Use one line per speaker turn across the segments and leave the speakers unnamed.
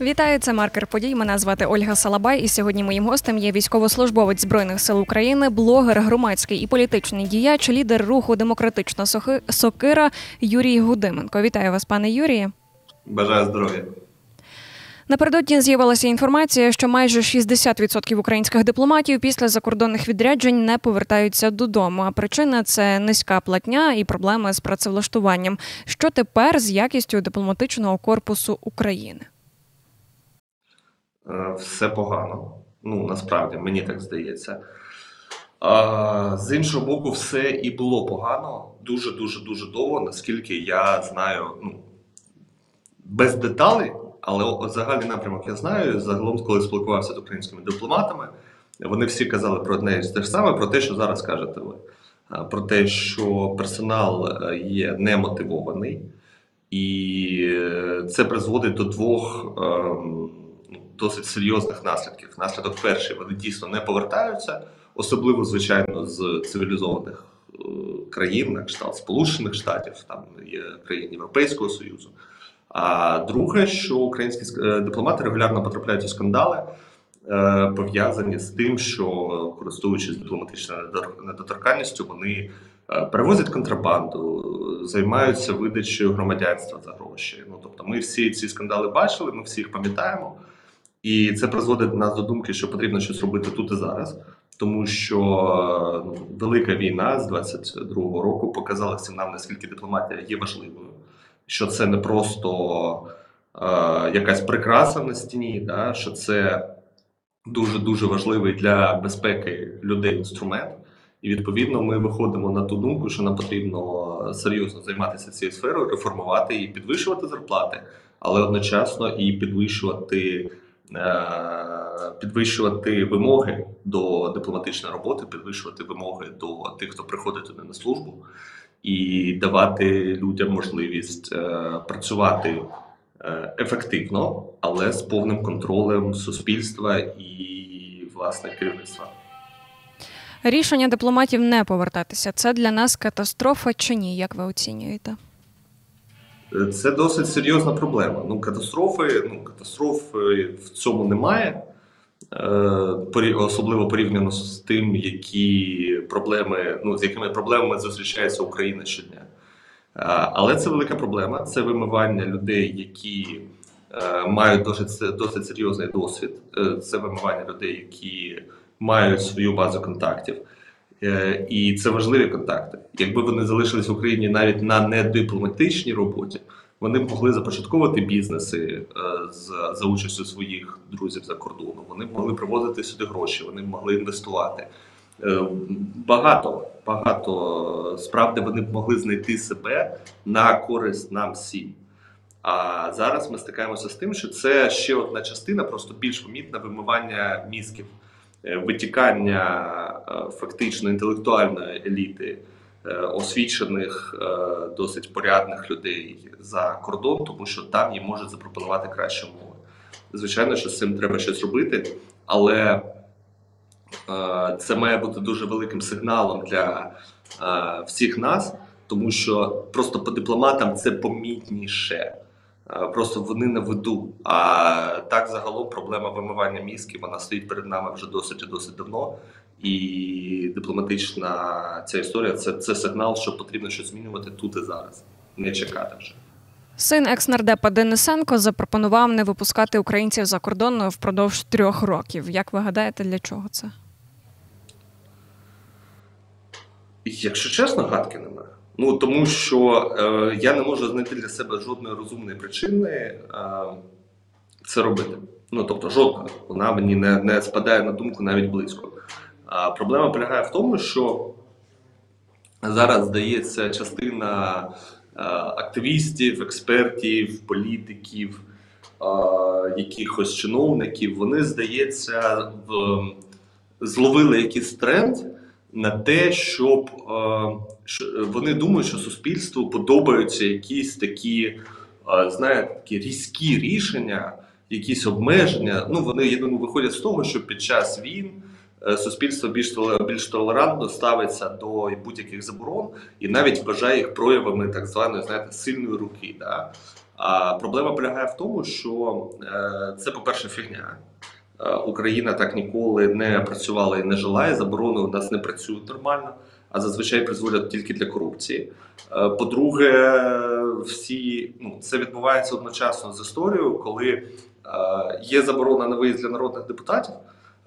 Вітаю, це маркер подій. Мене звати Ольга Салабай, і сьогодні моїм гостем є військовослужбовець збройних сил України, блогер, громадський і політичний діяч, лідер руху демократична сокира Юрій Гудименко. Вітаю вас, пане Юріє.
Бажаю здоров'я.
Напередодні з'явилася інформація, що майже 60% українських дипломатів після закордонних відряджень не повертаються додому. А причина це низька платня і проблеми з працевлаштуванням. Що тепер з якістю дипломатичного корпусу України?
Е, Все погано. Ну, насправді, мені так здається. А, з іншого боку, все і було погано дуже дуже дуже довго, наскільки я знаю, ну без деталей, але о- загальний напрямок я знаю. Загалом, коли спілкувався з українськими дипломатами, вони всі казали про і те ж саме, про те, що зараз кажете ви. Про те, що персонал е, є немотивований, і е, це призводить до двох ем, досить серйозних наслідків. Наслідок перший, вони дійсно не повертаються, особливо, звичайно, з цивілізованих е, країн, на кшталт Сполучених Штатів, там є країн Європейського Союзу. А друге, що українські е, дипломати регулярно потрапляють у скандали, е, пов'язані з тим, що користуючись дипломатичною недоторканністю, вони перевозять контрабанду, займаються видачею громадянства за гроші. Ну тобто, ми всі ці скандали бачили, ми всі їх пам'ятаємо, і це призводить нас до думки, що потрібно щось робити тут і зараз. Тому що ну, велика війна з 22-го року показала всім нам, наскільки дипломатія є важливою, що це не просто е, якась прикраса на стіні, да, що це дуже дуже важливий для безпеки людей інструмент. І відповідно ми виходимо на ту думку, що нам потрібно серйозно займатися цією сферою, реформувати і підвищувати зарплати, але одночасно і підвищувати, підвищувати вимоги до дипломатичної роботи, підвищувати вимоги до тих, хто приходить туди на службу, і давати людям можливість е, працювати е, ефективно, але з повним контролем суспільства і власне керівництва.
Рішення дипломатів не повертатися це для нас катастрофа чи ні? Як ви оцінюєте?
Це досить серйозна проблема. Ну, катастрофи, ну, катастрофи в цьому немає, е, особливо порівняно з тим, які проблеми, ну, з якими проблемами зустрічається Україна щодня. Е, Але це велика проблема. Це вимивання людей, які е, мають досить, досить серйозний досвід. Це вимивання людей, які мають свою базу контактів. Е, І це важливі контакти. Якби вони залишились в Україні навіть на недипломатичній роботі, вони б могли започатковувати бізнеси е, з, за участю своїх друзів за кордоном. Вони б могли привозити сюди гроші, вони б могли інвестувати. Е, Багато, багато справді вони б могли знайти себе на користь нам всім. А зараз ми стикаємося з тим, що це ще одна частина, просто більш помітна вимивання мізків, витікання е, фактично інтелектуальної еліти, е, освічених, е, досить порядних людей за кордон, тому що там їм можуть запропонувати кращі умови. Звичайно, що з цим треба щось робити, але е, це має бути дуже великим сигналом для е, всіх нас, тому що просто по дипломатам це помітніше. Е, Просто вони на виду. А так загалом проблема вимивання мізків вона стоїть перед нами вже досить і досить давно. І дипломатична ця історія це, це сигнал, що потрібно щось змінювати тут і зараз, не чекати вже.
Син екс-нардепа Денисенко запропонував не випускати українців за кордон впродовж трьох років. Як ви гадаєте, для чого це?
Якщо чесно, гадки немає. Ну тому що е, я не можу знайти для себе жодної розумної причини е, це робити. Ну тобто, жодної. Вона мені не, не спадає на думку навіть близько. А проблема полягає в тому, що зараз здається частина е, активістів, експертів, політиків, е, якихось чиновників, вони здається в, зловили якийсь тренд на те, щоб е, що- вони думають, що суспільству подобаються якісь такі, е, знаєте, такі різкі рішення, якісь обмеження. Ну вони я думаю, виходять з того, що під час війн е, суспільство більш більш толерантно ставиться до будь-яких заборон і навіть вважає їх проявами так званої знаєте, сильної руки. Да? А проблема полягає в тому, що е, це, по-перше, фігня. Е, Україна так ніколи не працювала і не жила, і заборони у нас не працюють нормально, а зазвичай призводять тільки для корупції. Е, По-друге, всі ну це відбувається одночасно з історією, коли е, є заборона на виїзд для народних депутатів.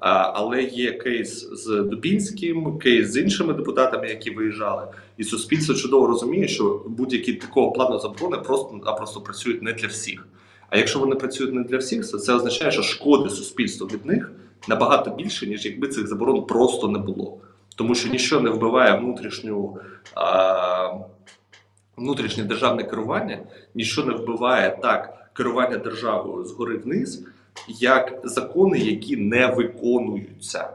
Але є кейс з Дубінським, кейс з іншими депутатами, які виїжджали, і суспільство чудово розуміє, що будь-які такого плану заборони просто а просто працюють не для всіх. А якщо вони працюють не для всіх, то це означає, що шкоди суспільству від них набагато більше, ніж якби цих заборон просто не було. Тому що нічого не вбиває внутрішню а, внутрішнє державне керування, нічого не вбиває так керування державою згори вниз, як закони, які не виконуються.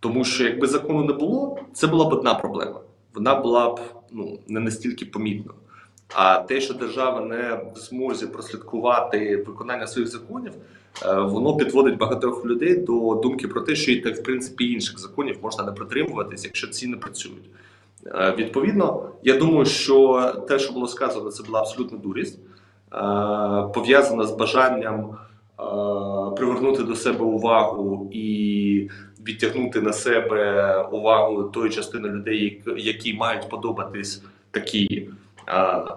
Тому що якби закону не було, це була б одна проблема. Вона була б ну не настільки помітна. А те, що держава не в змозі прослідкувати виконання своїх законів, е, воно підводить багатьох людей до думки про те, що і так в принципі інших законів можна не притримуватись, якщо ці не працюють. Е, Відповідно, я думаю, що те, що було сказано, це була абсолютна дурість, е, пов'язана з бажанням привернути до себе увагу і відтягнути на себе увагу тої частини людей, які- мають подобатись такі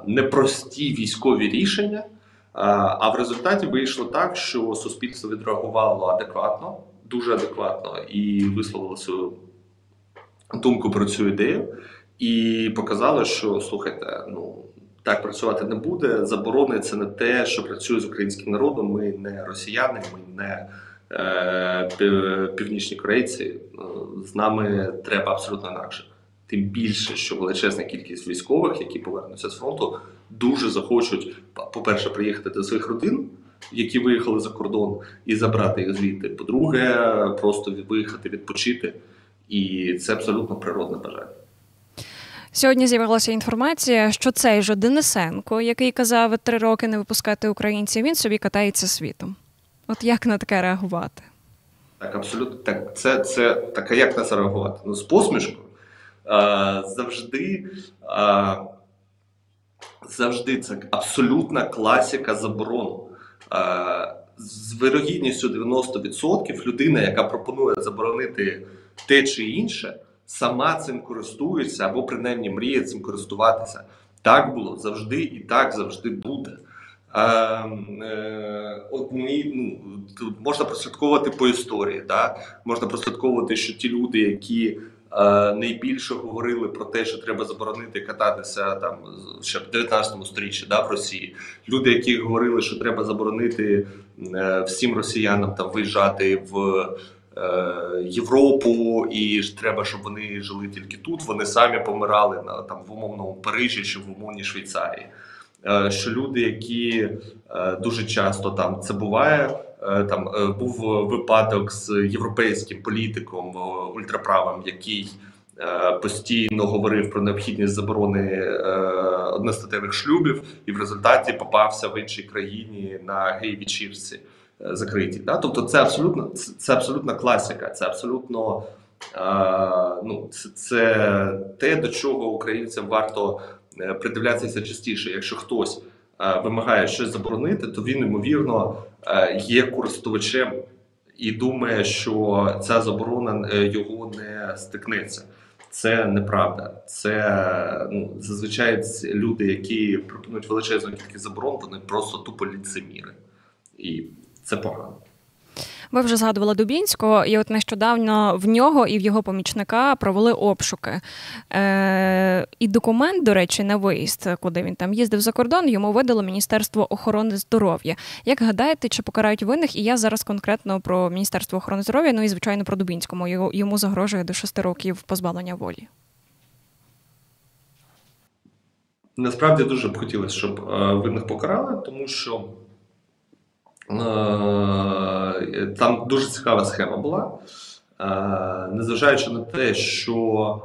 непрості військові рішення. Е, А в результаті вийшло так, що суспільство відреагувало адекватно, дуже адекватно і висловило свою думку про цю ідею, і показало, що слухайте, ну так працювати не буде. Заборони це не те, що працює з українським народом. Ми не росіяни, ми не е, північні корейці. Е, З нами треба абсолютно інакше. Тим більше, що величезна кількість військових, які повернуться з фронту, дуже захочуть, по-перше, приїхати до своїх родин, які виїхали за кордон, і забрати їх звідти. По-друге, просто виїхати відпочити. І це абсолютно природне бажання.
Сьогодні з'явилася інформація, що цей же Денисенко, який казав три роки не випускати українців, він собі катається світом. От як на таке реагувати?
Так, абсолютно так. Це, це так, а як на це реагувати? Ну, з посмішкою. А, завжди, завжди це абсолютна класика заборону. З вирогідністю 90% людина, яка пропонує заборонити те чи інше, сама цим користується або принаймні мріє цим користуватися. Так було завжди і так завжди буде. Е, е, от ну, можна прослідковувати по історії. Да? Можна прослідковувати, що ті люди, які е, найбільше говорили про те, що треба заборонити кататися там ще в 19 сторіччі да, в Росії. Люди, які говорили, що треба заборонити е, всім росіянам там виїжджати в е, Європу, і треба, щоб вони жили тільки тут. Вони самі помирали на там в умовному Парижі чи в умовній Швейцарії. Е, Що люди, які е, дуже часто там це буває. Е, Там е, був випадок з європейським політиком е, ультраправим, який постійно говорив про необхідність заборони одностатевих шлюбів, і в результаті попався в іншій країні на гей-вечірці закритій. Да? Тобто, це абсолютно це, абсолютна класика, це абсолютно ну, це, це те, до чого українцям варто придивлятися частіше. Якщо хтось вимагає щось заборонити, то він ймовірно е, є користувачем і думає, що ця заборона е, його не стикнеться. Це неправда. Це ну зазвичай люди, які пропонують величезну кількість заборон, вони просто тупо ліцеміри, і це погано.
Ви вже згадували Дубінського, і от нещодавно в нього і в його помічника провели обшуки. Е, і документ, до речі, на виїзд, куди він там їздив за кордон, йому видало Міністерство охорони здоров'я. Як гадаєте, чи покарають винних? І я зараз конкретно про Міністерство охорони здоров'я, ну і звичайно про Дубінському. Йому загрожує до шести років позбавлення волі.
Насправді дуже б хотілося, щоб е, винних покарали, тому що там дуже цікава схема була. Е, незважаючи на те, що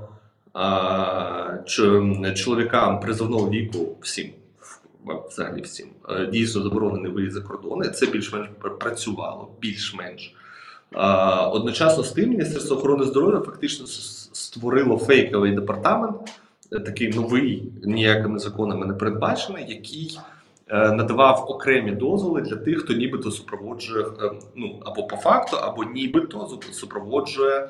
е, чоловікам призовного віку всім, взагалі всім, е, дійсно заборонений виїзд за кордони, це більш-менш працювало, більш-менш. Е, Одночасно з тим Міністерство охорони здоров'я фактично створило фейковий департамент, е, такий новий, ніякими законами не передбачений, який е, надавав окремі дозволи для тих, хто нібито супроводжує е, ну або по факту, або нібито супроводжує е,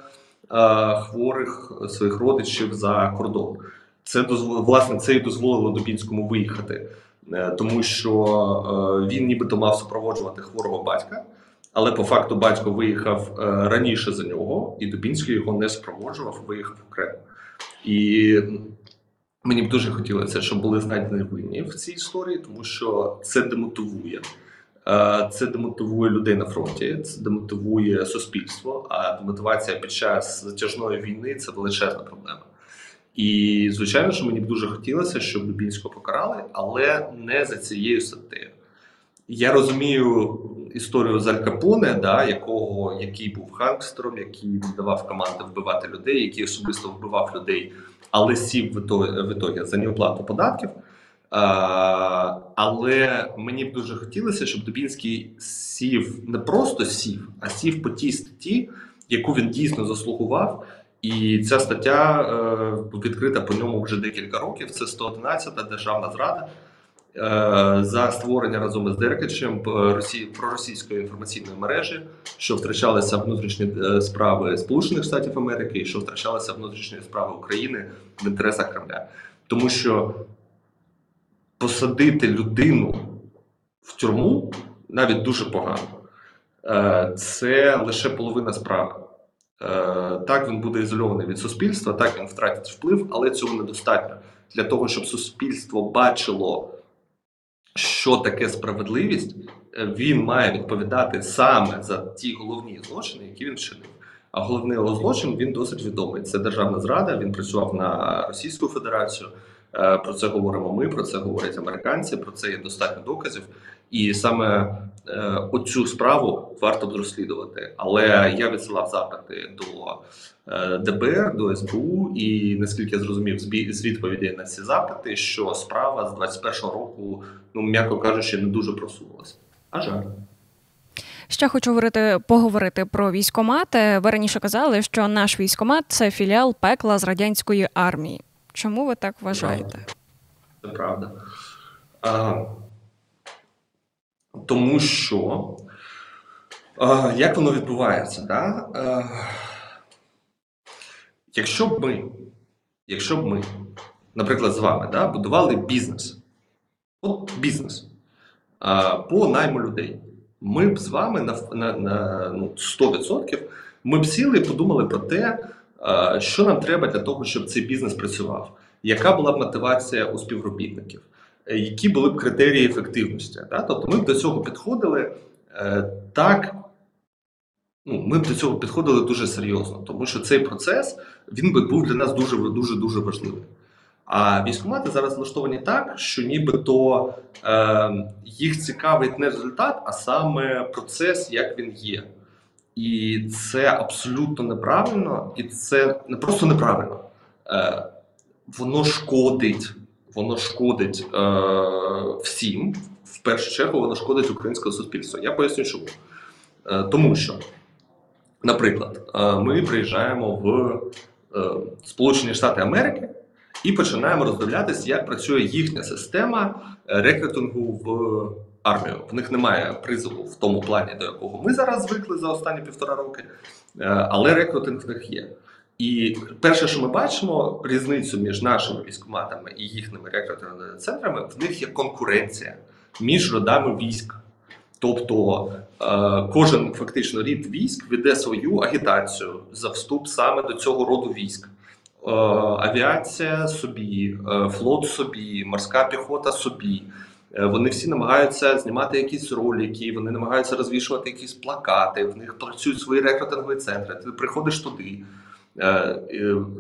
хворих своїх родичів за кордон. Це дозвол, власне це і дозволило Дубінському виїхати, е, тому що е, він нібито мав супроводжувати хворого батька. Але по факту батько виїхав е, раніше за нього, і Дубінський його не супроводжував, виїхав окремо. І мені б дуже хотілося, щоб були знайдені винні в цій історії, тому що це демотивує. Е, Це демотивує людей на фронті, це демотивує суспільство. А демотивація під час затяжної війни це величезна проблема. І звичайно, що мені б дуже хотілося, щоб Дубінського покарали, але не за цією статтею. Я розумію історію з Аль да, якого, який був хангстером, який давав команди вбивати людей, який особисто вбивав людей, але сів в ітогі, в ітогі за неоплату податків. А, але мені б дуже хотілося, щоб Дубінський сів не просто сів, а сів по тій статті, яку він дійсно заслугував. І ця стаття е, відкрита по ньому вже декілька років. Це 111-та державна зрада. Е, за створення разом із Деркачем проросійської інформаційної мережі, що втрачалися внутрішні е, справи Сполучених Штатів Америки, і що втрачалися внутрішні справи України в інтересах Кремля, тому що посадити людину в тюрму навіть дуже погано. Е, це лише половина справи. Так, він буде ізольований від суспільства, так він втратить вплив, але цього недостатньо для того, щоб суспільство бачило що таке справедливість, е, він має відповідати саме за ті головні злочини, які він вчинив. А головний злочин він досить відомий. Це державна зрада. Він працював на Російську Федерацію. Е, про це говоримо ми, про це говорять американці. Про це є достатньо доказів. І саме е, оцю справу варто б розслідувати. Але я відсилав запити до е, ДБР, до СБУ, і наскільки я зрозумів, з відповідей на ці запити, що справа з 21-го року, ну м'яко кажучи, не дуже просунулася. А жаль.
Ще хочу говорити поговорити про військомат. Ви раніше казали, що наш військомат це філіал пекла з радянської армії. Чому ви так вважаєте?
Це правда. А, Тому що а, як воно відбувається? Да? А, Якщо б ми, якщо б ми, наприклад, з вами да, будували бізнес, от бізнес а, по найму людей, ми б з вами на на, на ну, 100% ми б сіли і подумали про те, а, що нам треба для того, щоб цей бізнес працював, яка була б мотивація у співробітників. Е, які були б критерії ефективності. Да? Тобто ми б до цього підходили е, так. Ну, ми б до цього підходили дуже серйозно, тому що цей процес він би був для нас дуже дуже дуже важливий. А військомати зараз влаштовані так, що нібито е, їх цікавить не результат, а саме процес, як він є. І це абсолютно неправильно, і це не просто неправильно, Е, воно шкодить воно шкодить е, всім. В першу чергу воно шкодить українському суспільству. Я поясню, чому. Е, тому що, наприклад, е, ми приїжджаємо в е, Сполучені Штати Америки і починаємо роздивлятися, як працює їхня система рекрутингу в армію. В них немає призову в тому плані, до якого ми зараз звикли за останні півтора роки, е, але рекрутинг в них є. І перше, що ми бачимо, різницю між нашими військоматами і їхніми рекрутинговими центрами, в них є конкуренція між родами військ. Тобто е, кожен фактично рід військ веде свою агітацію за вступ саме до цього роду військ. Е, авіація собі, е, флот собі, морська піхота собі. Вони всі намагаються знімати якісь ролики, вони намагаються розвішувати якісь плакати. В них працюють свої рекрутингові центри. Ти приходиш туди. Е,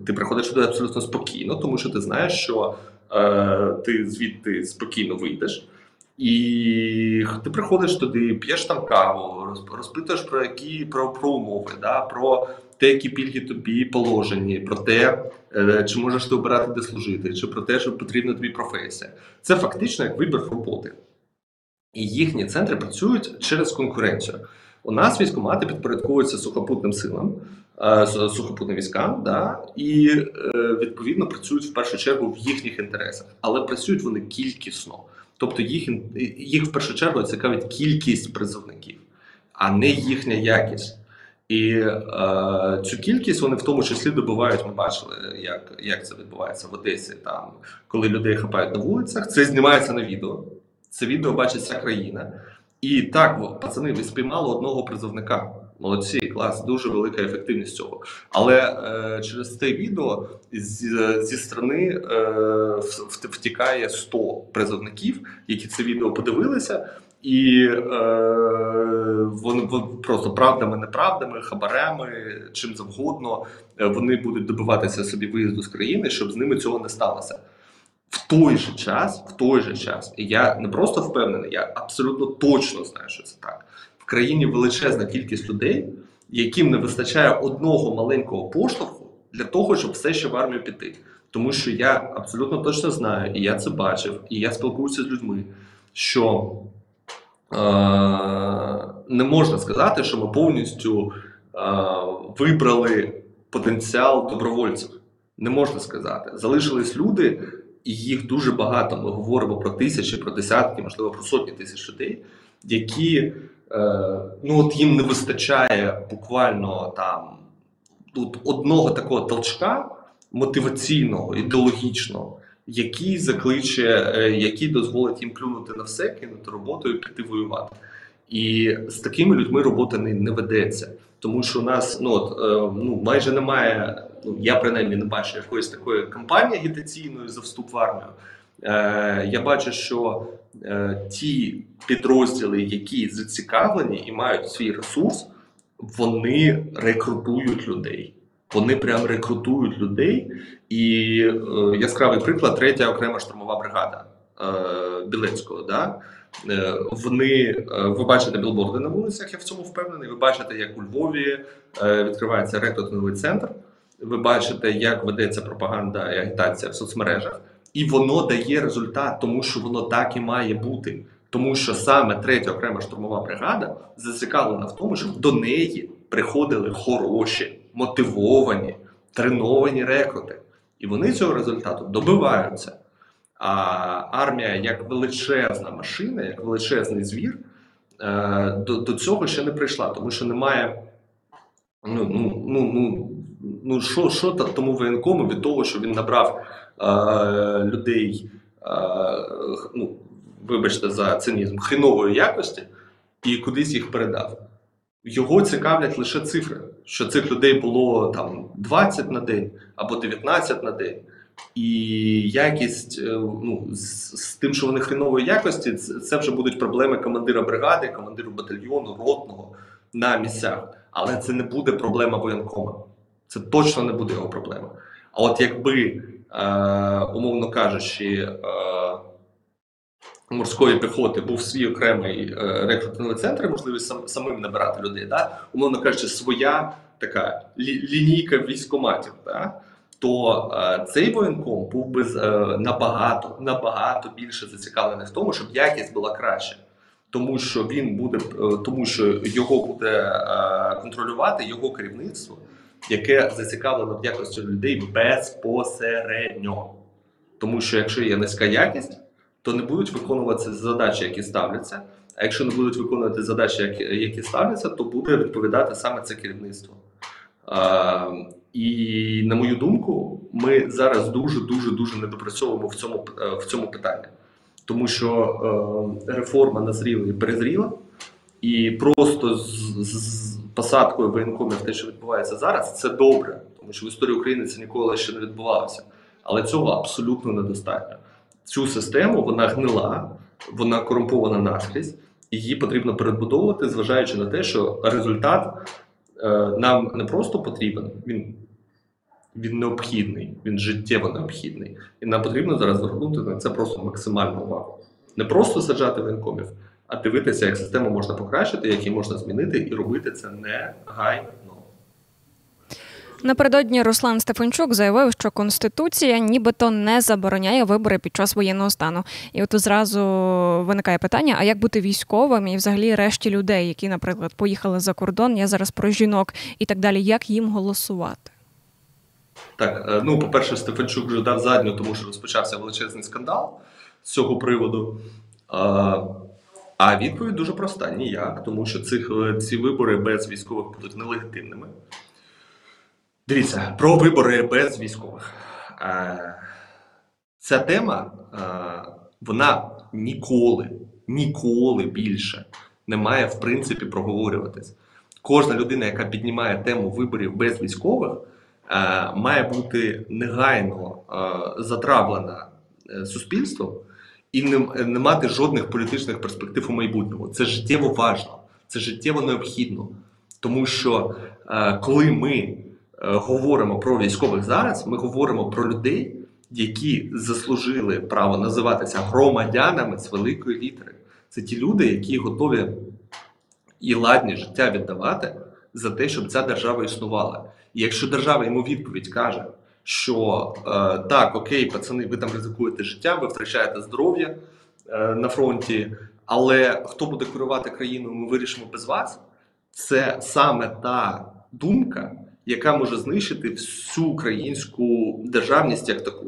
ти приходиш туди абсолютно спокійно, тому що ти знаєш, що е, ти звідти спокійно вийдеш. І ти приходиш туди, п'єш там каву, розпитуєш про які про, про умови, да, про те, які пільги тобі положені, про те, е, чи можеш ти обирати, де служити, чи про те, що потрібна тобі професія. Це фактично як вибір роботи. І їхні центри працюють через конкуренцію. У нас військомати підпорядковуються сухопутним силам, е, сухопутним військам, да, і е, відповідно працюють в першу чергу в їхніх інтересах, але працюють вони кількісно. Тобто їх їх в першу чергу цікавить кількість призовників, а не їхня якість. І е, цю кількість вони в тому числі добувають. Ми бачили, як як це відбувається в Одесі, там коли людей хапають на вулицях. Це знімається на відео. Це відео бачить вся країна. І так, пацани, ви спіймали одного призовника. Молодці, клас, дуже велика ефективність цього. Але е, через це відео зі, зі сторони е, втікає 100 призовників, які це відео подивилися, і е, вони просто правдами, неправдами, хабарями, чим завгодно е, вони будуть добиватися собі виїзду з країни, щоб з ними цього не сталося. В той же час, в той же час, і я не просто впевнений, я абсолютно точно знаю, що це так. В країні величезна кількість людей, яким не вистачає одного маленького поштовху для того, щоб все ще в армію піти. Тому що я абсолютно точно знаю, і я це бачив, і я спілкуюся з людьми, що е, не можна сказати, що ми повністю е, вибрали потенціал добровольців. Не можна сказати. Залишились люди, і їх дуже багато. Ми говоримо про тисячі, про десятки, можливо, про сотні тисяч людей, які е, ну от їм не вистачає буквально там тут одного такого толчка мотиваційного, ідеологічного, який закличе, е, який дозволить їм плюнути на все, кинути роботу і піти воювати. І з такими людьми робота не, не ведеться, тому що у нас ну от е, ну майже немає. Ну я принаймні не бачу якоїсь такої кампанії агітаційної за вступ в армію. Е, Я бачу, що е, ті підрозділи, які зацікавлені і мають свій ресурс, вони рекрутують людей. Вони прям рекрутують людей. І е, яскравий приклад третя окрема штурмова бригада е, Білецького. Да? Е, вони е, ви бачите білборди на вулицях. Я в цьому впевнений. Ви бачите, як у Львові е, відкривається рекрутинговий центр. Ви бачите, як ведеться пропаганда і агітація в соцмережах, і воно дає результат, тому що воно так і має бути. Тому що саме третя окрема штурмова бригада зацікавлена в тому, щоб до неї приходили хороші, мотивовані, треновані рекрути. І вони цього результату добиваються. А армія як величезна машина, як величезний звір, е, до до цього ще не прийшла, тому що немає. Ну ну, ну, ну, що що тому воєнкому від того, що він набрав е, людей, е, ну, вибачте, за цинізм, хренової якості і кудись їх передав. Його цікавлять лише цифри, що цих людей було там 20 на день або 19 на день. І якість е, ну, з, з тим, що вони хренової якості, це вже будуть проблеми командира бригади, командиру батальйону, ротного на місцях. Але це не буде проблема воєнкома. Це точно не буде його проблема. А от якби, е, умовно кажучи, е, морської піхоти був свій окремий е, рекрутинговий центр, можливість сам, самим набирати людей, да? умовно кажучи, своя така лі, лінійка військоматів. Да? то е, цей воєнком був би е, набагато набагато більше зацікавлений в тому, щоб якість була краща. Тому що він буде, е, тому що його буде е, контролювати його керівництво, яке зацікавлено в якості людей безпосередньо. Тому що якщо є низька якість, то не будуть виконуватися задачі, які ставляться. А якщо не будуть виконувати задачі, які, ставляться, то буде відповідати саме це керівництво. Е, і на мою думку, ми зараз дуже дуже дуже недопрацьовуємо в цьому е, в цьому питанні, тому що е, реформа назріла і перезріла, і просто з, з посадкою воєнкомів те, що відбувається зараз, це добре, тому що в історії України це ніколи ще не відбувалося. Але цього абсолютно недостатньо. Цю систему вона гнила, вона корумпована наскрізь, і її потрібно перебудовувати, зважаючи на те, що результат е, нам не просто потрібен, він він необхідний, він життєво необхідний. І нам потрібно зараз звернути на це просто максимальну увагу. Не просто саджати воєнкомів, а дивитися, як систему можна покращити, як її можна змінити, і робити це негайно.
Напередодні Руслан Стефанчук заявив, що конституція нібито не забороняє вибори під час воєнного стану. І от зразу виникає питання: а як бути військовим і взагалі решті людей, які, наприклад, поїхали за кордон, я зараз про жінок і так далі, як їм голосувати?
Так, е, ну по-перше, Стефанчук вже дав задню, тому що розпочався величезний скандал з цього приводу. А відповідь дуже проста: ніяк, тому що цих, ці вибори без військових будуть нелегітимними. Дивіться, про вибори без військових. Ця тема, вона ніколи, ніколи більше не має в принципі проговорюватись. Кожна людина, яка піднімає тему виборів без військових, має бути негайно затравлена е, суспільством і не, не мати жодних політичних перспектив у майбутньому. Це життєво важно, це життєво необхідно. Тому що коли ми Е, говоримо про військових зараз, ми говоримо про людей, які заслужили право називатися громадянами з великої літери. Це ті люди, які готові і ладні життя віддавати за те, щоб ця держава існувала. І якщо держава йому відповідь каже, що е, так, окей, пацани, ви там ризикуєте життя, ви втрачаєте здоров'я е, на фронті, але хто буде керувати країною, ми вирішимо без вас. Це саме та думка, яка може знищити всю українську державність як таку,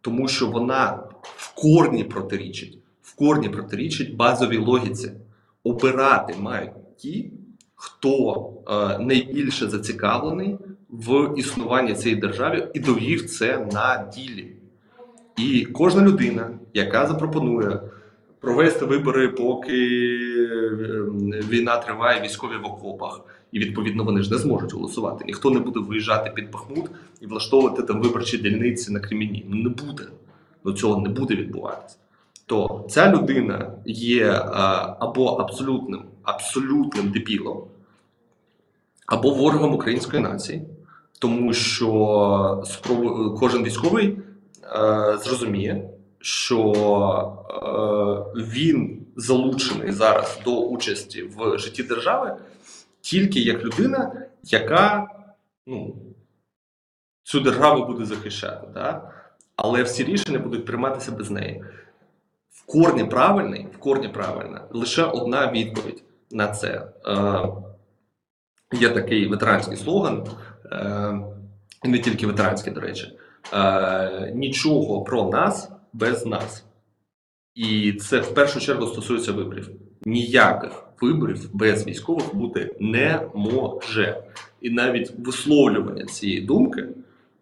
тому що вона в корні протирічить, в корні протирічить базовій логіці. Обирати мають ті, хто е, найбільше зацікавлений в існуванні цієї держави і довів це на ділі. І кожна людина, яка запропонує провести вибори, поки ем, війна триває, військові в окопах. І відповідно вони ж не зможуть голосувати. Ніхто не буде виїжджати під Бахмут і влаштовувати там виборчі дільниці на Креміні. Ну не буде. Ну цього не буде відбуватися. То ця людина є а, або абсолютним, абсолютним дебілом, або ворогом української нації, тому що спроб... кожен військовий а, зрозуміє, що а, він залучений зараз до участі в житті держави тільки як людина, яка ну, цю державу буде захищати. Да? Але всі рішення будуть прийматися без неї. В корні правильний, в корні правильна лише одна відповідь на це. Е, Є такий ветеранський слоган, е, не тільки ветеранський, до речі, е, нічого про нас без нас. І це в першу чергу стосується виборів. Ніяких виборів без військових бути не може. І навіть висловлювання цієї думки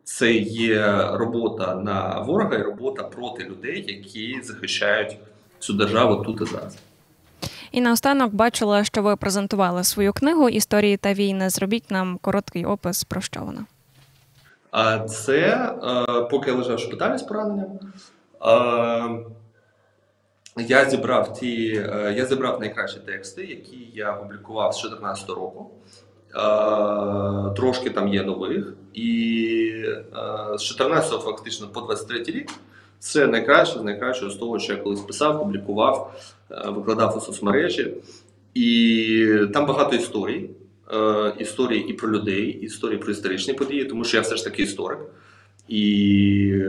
це є робота на ворога і робота проти людей, які захищають цю державу тут і зараз.
І наостанок бачила, що ви презентували свою книгу Історії та війни. Зробіть нам короткий опис про що вона.
А це поки я лежав в шпиталі з пораненням. Я зібрав ті, е, я зібрав найкращі тексти, які я публікував з 2014 року. Е, трошки там є нових. І е, з 14 фактично по 23 рік це найкраще з з того, що я колись писав, публікував, викладав у соцмережі. І там багато історій. Історії і про людей, історії про історичні події, тому що я все ж таки історик. І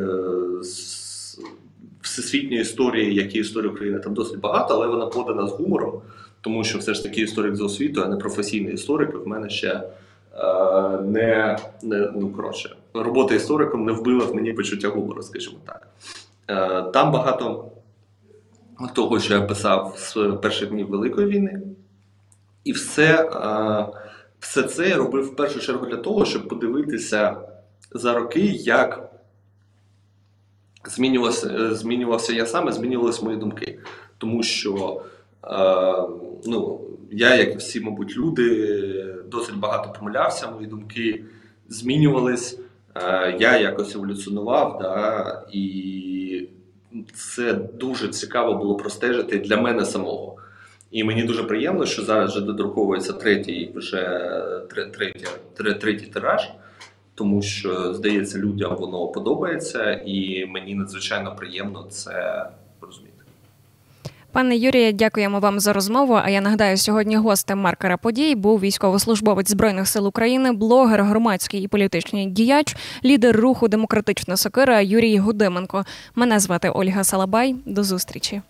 всесвітньої історії, як і історії України, там досить багато, але вона подана з гумором, тому що все ж таки історик за освітою, а не професійний історик. В мене ще е, не, не ну коротше, робота істориком не вбила в мені почуття гумору, скажімо так. Е, Там багато того, що я писав з перших днів Великої війни, і все, все це я робив в першу чергу для того, щоб подивитися за роки, як змінювався, змінювався я саме, змінювалися мої думки. Тому що ну, я, як і всі, мабуть, люди, досить багато помилявся, мої думки змінювались. Я якось еволюціонував, да, і це дуже цікаво було простежити для мене самого. І мені дуже приємно, що зараз вже додруковується третій вже третій, третій тираж тому що здається, людям воно подобається, і мені надзвичайно приємно це розуміти.
Пане Юрію, дякуємо вам за розмову. А я нагадаю, сьогодні гостем маркера подій був військовослужбовець збройних сил України, блогер, громадський і політичний діяч, лідер руху Демократична сокира Юрій Гудименко. Мене звати Ольга Салабай. До зустрічі.